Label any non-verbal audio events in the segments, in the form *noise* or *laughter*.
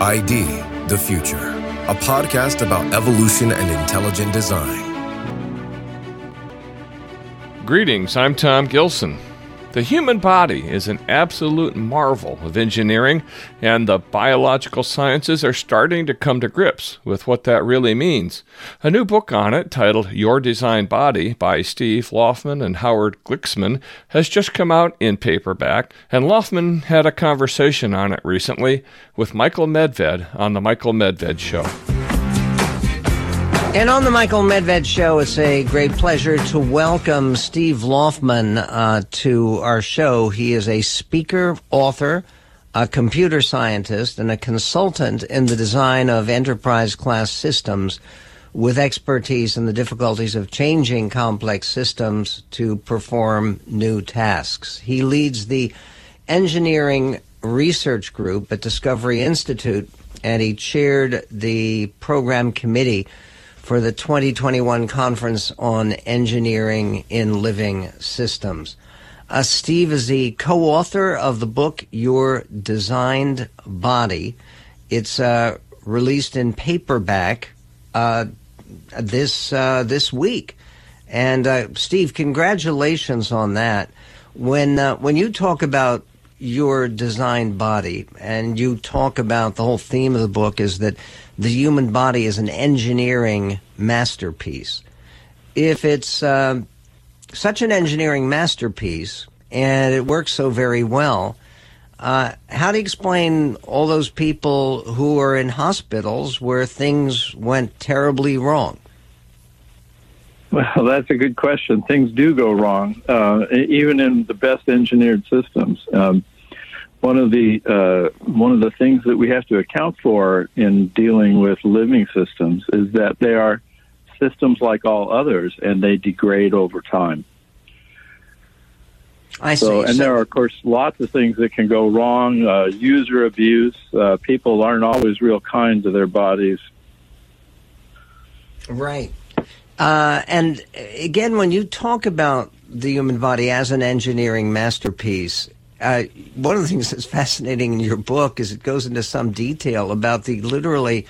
ID The Future, a podcast about evolution and intelligent design. Greetings, I'm Tom Gilson. The human body is an absolute marvel of engineering, and the biological sciences are starting to come to grips with what that really means. A new book on it, titled Your Design Body by Steve Laufmann and Howard Glicksman, has just come out in paperback, and Laufmann had a conversation on it recently with Michael Medved on The Michael Medved Show. And on the Michael Medved Show, it's a great pleasure to welcome Steve Laufmann uh, to our show. He is a speaker, author, a computer scientist, and a consultant in the design of enterprise class systems with expertise in the difficulties of changing complex systems to perform new tasks. He leads the engineering research group at Discovery Institute, and he chaired the program committee for the 2021 Conference on Engineering in Living Systems. Uh, Steve is the co author of the book Your Designed Body. It's uh, released in paperback uh, this, uh, this week. And uh, Steve, congratulations on that. When, uh, when you talk about your designed body and you talk about the whole theme of the book is that the human body is an engineering masterpiece. If it's uh, such an engineering masterpiece and it works so very well, uh, how do you explain all those people who are in hospitals where things went terribly wrong? Well, that's a good question. Things do go wrong, uh, even in the best engineered systems. Um, one of the uh, one of the things that we have to account for in dealing with living systems is that they are systems like all others, and they degrade over time. I so, see. and So- there are, of course, lots of things that can go wrong. Uh, user abuse. Uh, people aren't always real kind to their bodies. Right. Uh, and again, when you talk about the human body as an engineering masterpiece, uh, one of the things that's fascinating in your book is it goes into some detail about the literally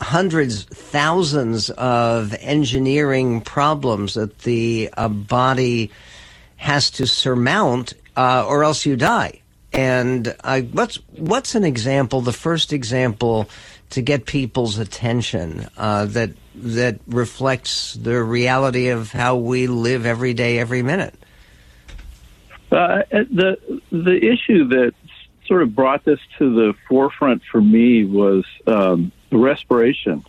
hundreds, thousands of engineering problems that the uh, body has to surmount, uh, or else you die. And uh, what's what's an example? The first example to get people's attention uh, that that reflects the reality of how we live every day, every minute. Uh, the the issue that sort of brought this to the forefront for me was um, respiration.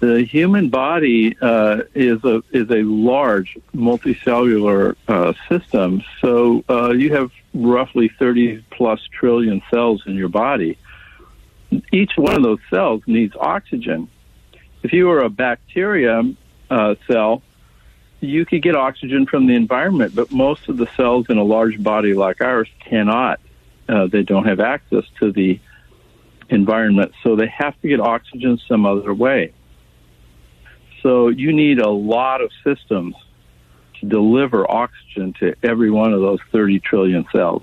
The human body uh, is a is a large multicellular uh, system, so uh, you have roughly thirty plus trillion cells in your body. Each one of those cells needs oxygen. If you were a bacterium uh, cell, you could get oxygen from the environment, but most of the cells in a large body like ours cannot. Uh, they don't have access to the environment, so they have to get oxygen some other way. So you need a lot of systems to deliver oxygen to every one of those 30 trillion cells.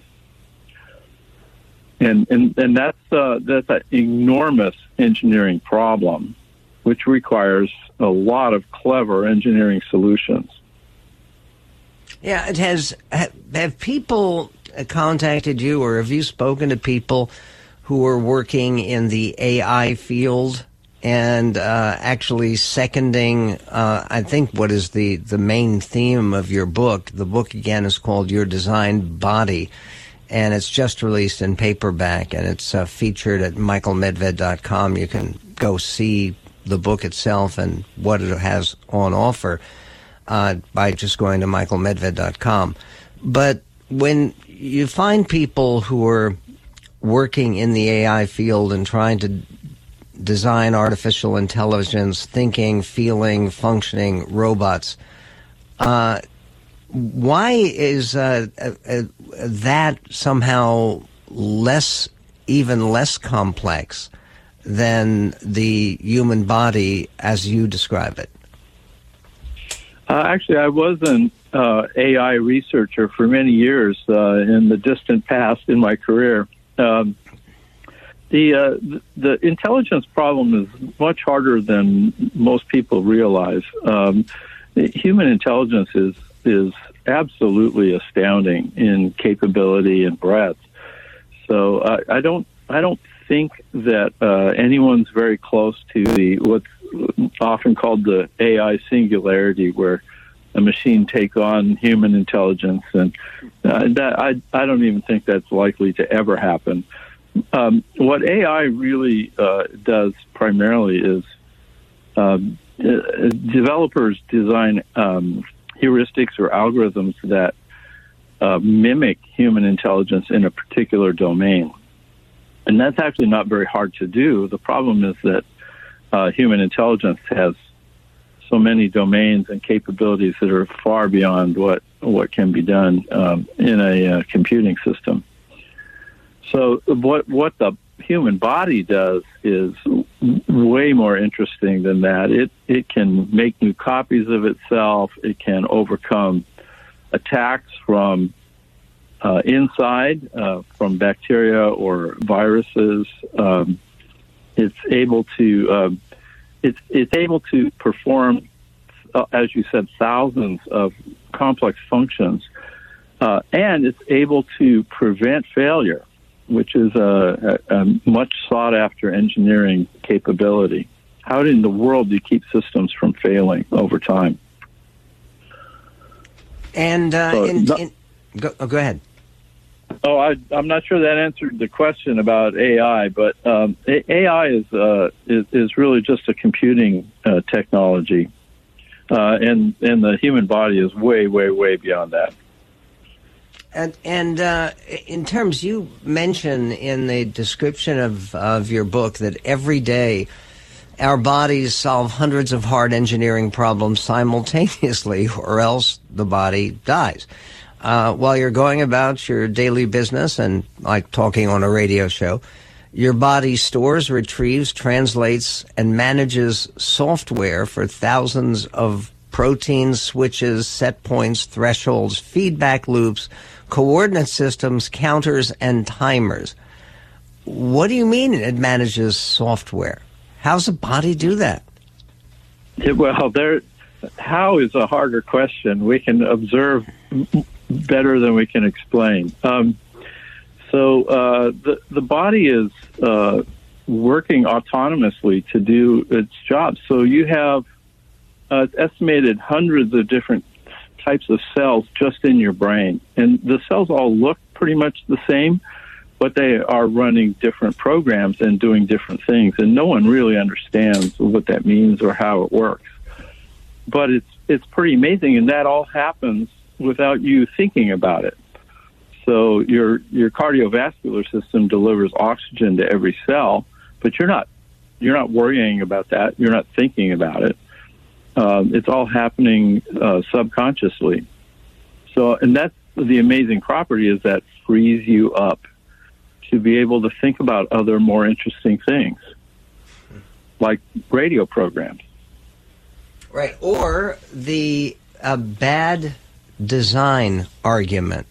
And, and, and that's, uh, that's an enormous engineering problem, which requires a lot of clever engineering solutions. Yeah, it has. Have, people contacted you, or have you spoken to people who are working in the AI field and uh, actually seconding? Uh, I think what is the the main theme of your book? The book again is called Your Designed Body. And it's just released in paperback, and it's uh, featured at michaelmedved.com. You can go see the book itself and what it has on offer uh, by just going to michaelmedved.com. But when you find people who are working in the AI field and trying to design artificial intelligence, thinking, feeling, functioning robots, uh, why is uh, uh, uh, that somehow less, even less complex than the human body as you describe it? Uh, actually, I was an uh, AI researcher for many years uh, in the distant past in my career. Um, the, uh, the intelligence problem is much harder than most people realize. Um, human intelligence is is absolutely astounding in capability and breadth. So I don't I don't think that uh, anyone's very close to the what's often called the AI singularity, where a machine take on human intelligence, and uh, that I I don't even think that's likely to ever happen. Um, what AI really uh, does primarily is um, uh, developers design um, heuristics or algorithms that uh, mimic human intelligence in a particular domain. And that's actually not very hard to do. The problem is that uh, human intelligence has so many domains and capabilities that are far beyond what what can be done um, in a uh, computing system. So what what the human body does is way more interesting than that. It it can make new copies of itself. It can overcome attacks from uh, inside, uh, from bacteria or viruses. Um, it's able to um, it's it's able to perform, uh, as you said, thousands of complex functions, uh, and it's able to prevent failure, which is a, a, a much sought after engineering capability. How in the world do you keep systems from failing over time? And uh, so, in, in, go, oh, go ahead. Oh, I, am not sure that answered the question about AI, but um, AI is, uh, is, is really just a computing uh, technology, uh, and and the human body is way, way, way beyond that. And, and uh, in terms, you mention in the description of, of your book that every day our bodies solve hundreds of hard engineering problems simultaneously, *laughs* or else the body dies uh, while you're going about your daily business and like talking on a radio show, your body stores, retrieves, translates, and manages software for thousands of proteins, switches, set points, thresholds, feedback loops, coordinate systems, counters, and timers. What do you mean it manages software? How's the body do that? Well, there, how is a harder question. We can observe better than we can explain. Um, so uh, the the body is uh, working autonomously to do its job. So you have uh, estimated hundreds of different types of cells just in your brain, and the cells all look pretty much the same, but they are running different programs and doing different things, and no one really understands what that means or how it works. But it's it's pretty amazing, and that all happens without you thinking about it. So your your cardiovascular system delivers oxygen to every cell, but you're not you're not worrying about that. You're not thinking about it. Um, it's all happening uh, subconsciously. So, and that's the amazing property is that frees you up to be able to think about other more interesting things, like radio programs. Right, or the uh, bad design argument.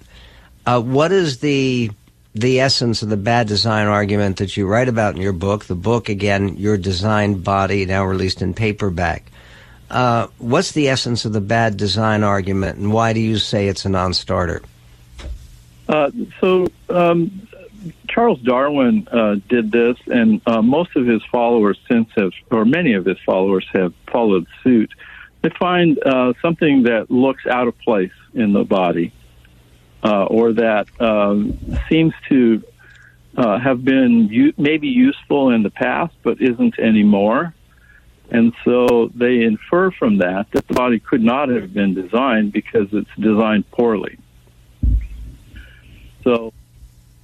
Uh, what is the the essence of the bad design argument that you write about in your book? The book, again, Your design Body, now released in paperback. Uh, what's the essence of the bad design argument, and why do you say it's a non-starter? Uh, so um, Charles Darwin uh, did this, and uh, most of his followers since have, or many of his followers have followed suit they find uh, something that looks out of place in the body uh, or that um, seems to uh, have been u- maybe useful in the past but isn't anymore. And so they infer from that that the body could not have been designed because it's designed poorly. So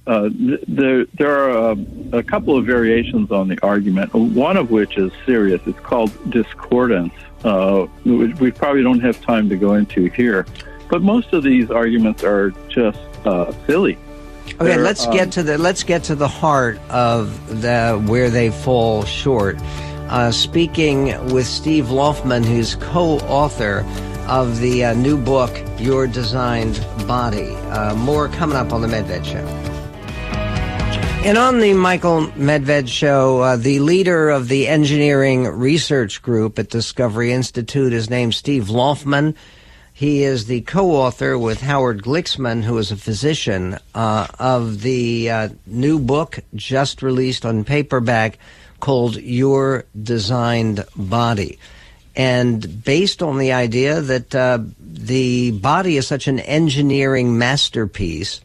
uh, there, there are um, a couple of variations on the argument, one of which is serious. It's called discordance uh, we probably don't have time to go into here. But most of these arguments are just uh, silly. Okay, They're, let's um, get to the let's get to the heart of the where they fall short. Uh, speaking with Steve Laufmann, who's co-author of the uh, new book "Your Designed Body." Uh, more coming up on the Medved Show. And on the Michael Medved show, uh, the leader of the engineering research group at Discovery Institute is named Steve Laufmann. He is the co-author with Howard Glicksman, who is a physician, uh, of the uh, new book just released on paperback called Your Designed Body. And based on the idea that uh, the body is such an engineering masterpiece,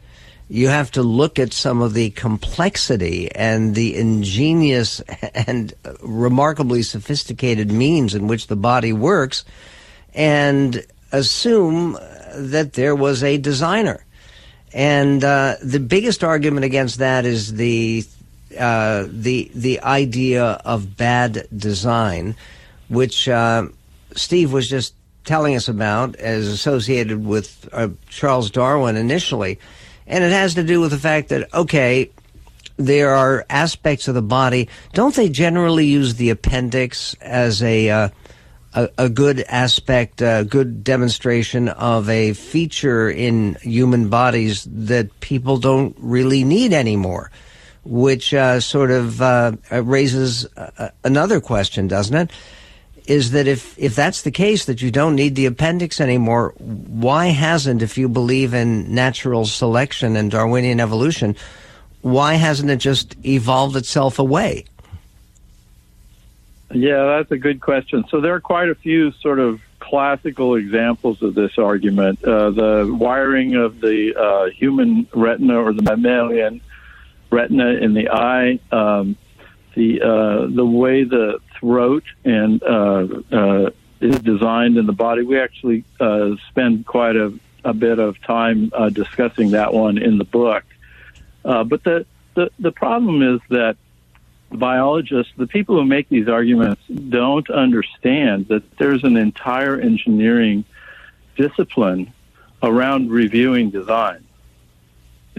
you have to look at some of the complexity and the ingenious and remarkably sophisticated means in which the body works and assume that there was a designer. And uh, the biggest argument against that is the uh, the the idea of bad design, which uh, Steve was just telling us about as associated with uh, Charles Darwin initially. And it has to do with the fact that, okay, there are aspects of the body. Don't they generally use the appendix as a, uh, a, a, good aspect, a good demonstration of a feature in human bodies that people don't really need anymore? Which uh, sort of uh, raises another question, doesn't it? Is that if, if that's the case, that you don't need the appendix anymore, why hasn't, if you believe in natural selection and Darwinian evolution, why hasn't it just evolved itself away? Yeah, that's a good question. So there are quite a few sort of classical examples of this argument. Uh, the wiring of the uh, human retina or the mammalian retina in the eye, um, the uh, the way the throat and uh, uh, is designed in the body. We actually uh, spend quite a, a bit of time uh, discussing that one in the book. Uh, but the, the the problem is that biologists, the people who make these arguments, don't understand that there's an entire engineering discipline around reviewing design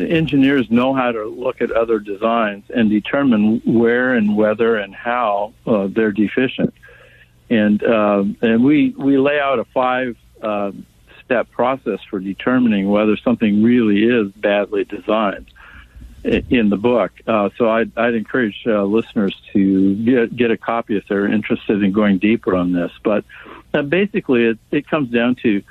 engineers know how to look at other designs and determine where and whether and how uh, they're deficient. And um, and we we lay out a five uh, step process for determining whether something really is badly designed in the book. Uh, so I'd, I'd encourage uh, listeners to get get a copy if they're interested in going deeper on this. But uh, basically, it, it comes down to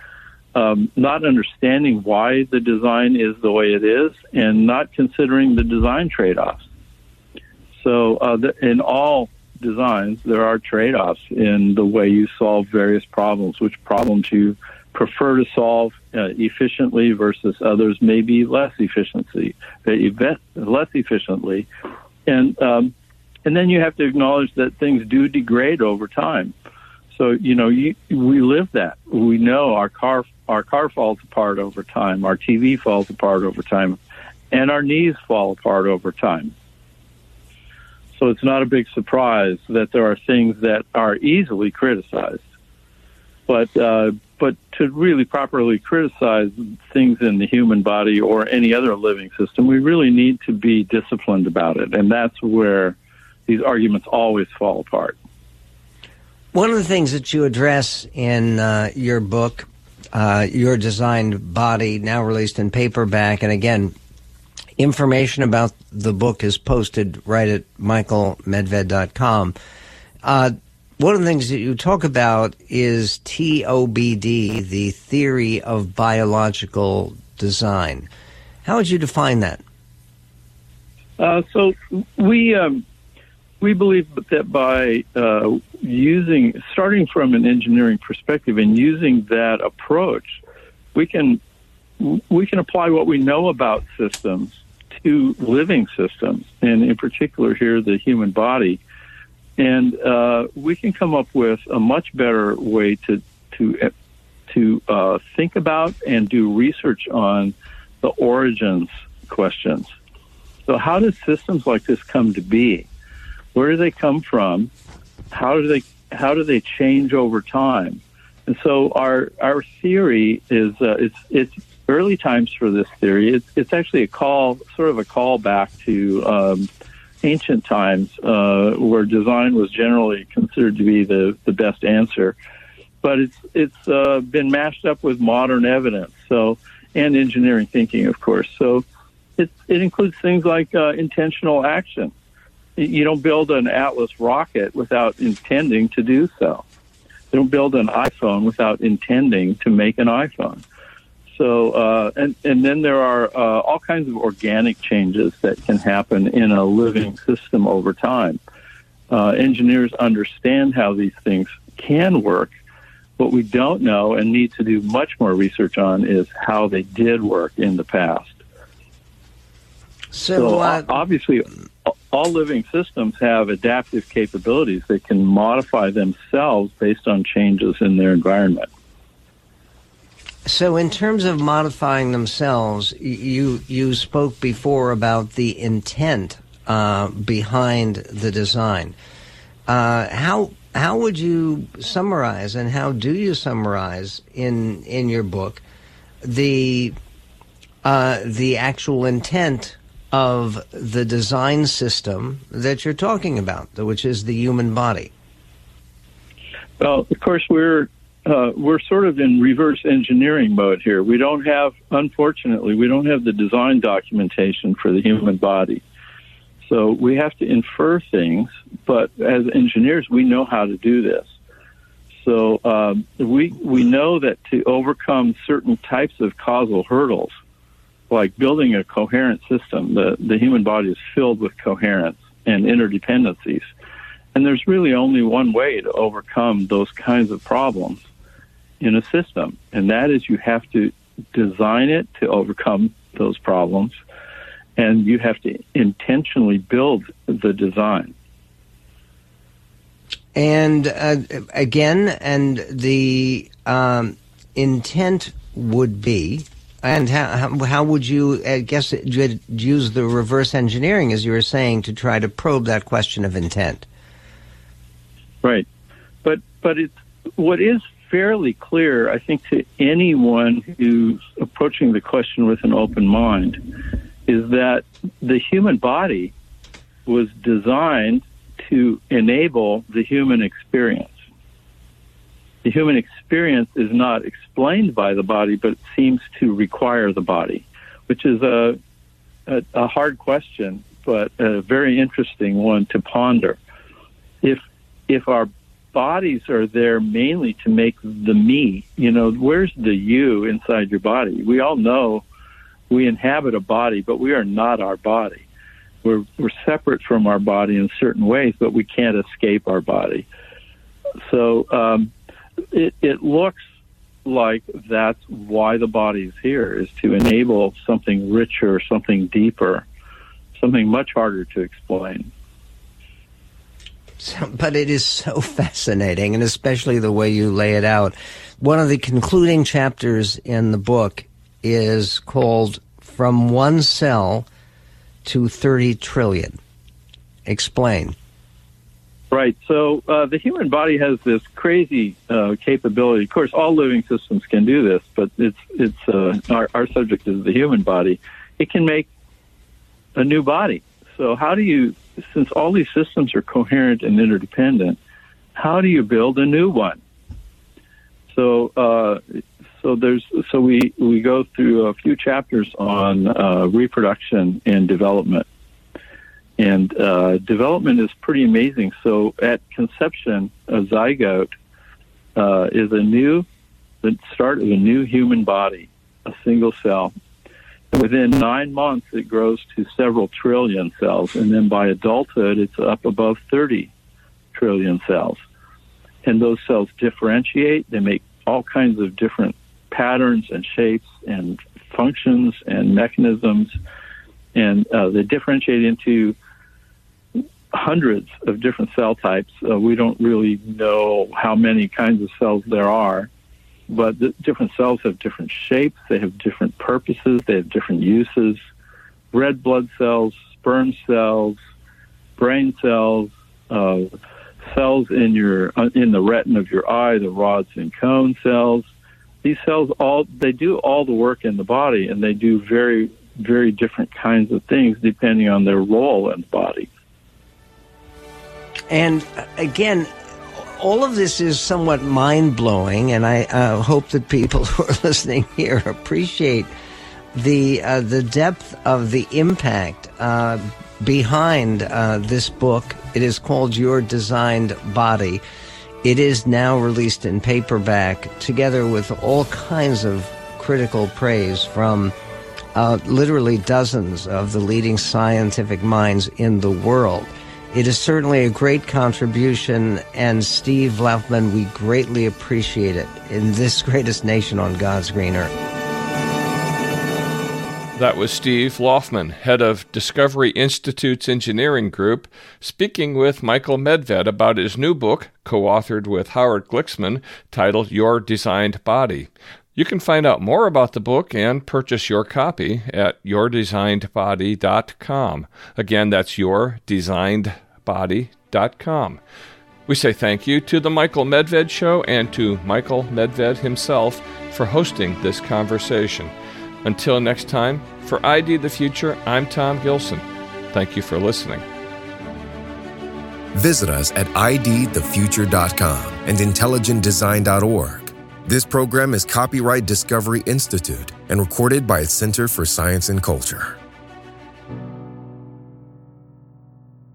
um, not understanding why the design is the way it is and not considering the design trade offs. So, uh, the, in all designs, there are trade offs in the way you solve various problems, which problems you prefer to solve uh, efficiently versus others maybe less efficiency, less efficiently, and um, and then you have to acknowledge that things do degrade over time. So you know, you, we live that. We know our car our car falls apart over time, our TV falls apart over time, and our knees fall apart over time. So it's not a big surprise that there are things that are easily criticized. But uh, but to really properly criticize things in the human body or any other living system, we really need to be disciplined about it, and that's where these arguments always fall apart. One of the things that you address in uh, your book, uh, Your Designed Body, now released in paperback, and again, information about the book is posted right at michaelmedved.com. Uh, one of the things that you talk about is TOBD, the theory of biological design. How would you define that? Uh, so we um, we believe that by uh, using, starting from an engineering perspective and using that approach, we can we can apply what we know about systems to living systems, and in particular here the human body, and uh, we can come up with a much better way to to to uh, think about and do research on the origins questions. So, how did systems like this come to be? Where do they come from? How do they how do they change over time? And so our our theory is uh, it's it's early times for this theory. It's it's actually a call sort of a call back to um, ancient times uh, where design was generally considered to be the the best answer, but it's it's uh, been mashed up with modern evidence. So and engineering thinking, of course. So it, it includes things like uh, intentional action. You don't build an Atlas rocket without intending to do so. You don't build an iPhone without intending to make an iPhone. So, uh, and, and then there are uh, all kinds of organic changes that can happen in a living system over time. Uh, engineers understand how these things can work. What we don't know and need to do much more research on is how they did work in the past. So, So uh, obviously, all living systems have adaptive capabilities that can modify themselves based on changes in their environment. So, in terms of modifying themselves, you you spoke before about the intent uh, behind the design. Uh, how how would you summarize, and how do you summarize in in your book the uh, the actual intent of the design system that you're talking about, which is the human body? Well, of course, we're uh, we're sort of in reverse engineering mode here. We don't have, unfortunately, we don't have the design documentation for the human body. So we have to infer things, but as engineers, we know how to do this. So um, we we know that to overcome certain types of causal hurdles, like building a coherent system, the the human body is filled with coherence and interdependencies, and there's really only one way to overcome those kinds of problems in a system, and that is you have to design it to overcome those problems, and you have to intentionally build the design. And uh, again, and the um, intent would be, and how, how, would you, I guess, you'd use the reverse engineering, as you were saying, to try to probe that question of intent? Right, but but it's what is fairly clear, I think, to anyone who's approaching the question with an open mind, is that the human body was designed to enable the human experience. The human experience is not explained by the body, but seems to require the body, which is a, a, a hard question, but a very interesting one to ponder. If if our bodies are there mainly to make the me, you know, where's the you inside your body? We all know we inhabit a body, but we are not our body we're we're separate from our body in certain ways, but we can't escape our body. So um, it it looks like that's why the body's here is to enable something richer, something deeper, something much harder to explain. So, but it is so *laughs* fascinating, and especially the way you lay it out. One of the concluding chapters in the book is called "From One Cell." to 30 trillion. Explain. Right. So uh, the human body has this crazy uh, capability. Of course, all living systems can do this, but it's it's uh, our, our subject is the human body. It can make a new body. So how do you, since all these systems are coherent and interdependent, how do you build a new one? So uh, so there's so we we go through a few chapters on uh, reproduction and development, and uh, development is pretty amazing. So at conception, a zygote uh, is a new the start of a new human body, a single cell. Within nine months, it grows to several trillion cells, and then by adulthood, it's up above thirty trillion cells. And those cells differentiate; they make all kinds of different patterns and shapes and functions and mechanisms, and uh, they differentiate into hundreds of different cell types. Uh, we don't really know how many kinds of cells there are, but the different cells have different shapes, they have different purposes, they have different uses. Red blood cells, sperm cells, brain cells, uh, cells in your uh, in the retina of your eye, the rods and cone cells, these cells all they do all the work in the body and they do very very different kinds of things depending on their role in the body and again all of this is somewhat mind blowing, and I uh, hope that people *laughs* who are listening here appreciate the uh, the depth of the impact uh, behind uh, this book. It is called Your Designed Body. It is now released in paperback, together with all kinds of critical praise from uh, literally dozens of the leading scientific minds in the world. It is certainly a great contribution, and Steve Laufmann, we greatly appreciate it in this *laughs* greatest nation on God's green earth. That was Steve Laufmann, head of Discovery Institute's engineering group, speaking with Michael Medved about his new book, co authored with Howard Glicksman, titled Your Designed Body. You can find out more about the book and purchase your copy at yourdesignedbody.com. Again, that's yourdesignedbody.com. We say thank you to The Michael Medved Show and to Michael Medved himself for hosting this conversation. Until next time, for ID the Future, I'm Tom Gilson. Thank you for listening. Visit us at idthefuture.com and intelligentdesign.org. This program is copyright Discovery Institute and recorded by its Center for Science and Culture.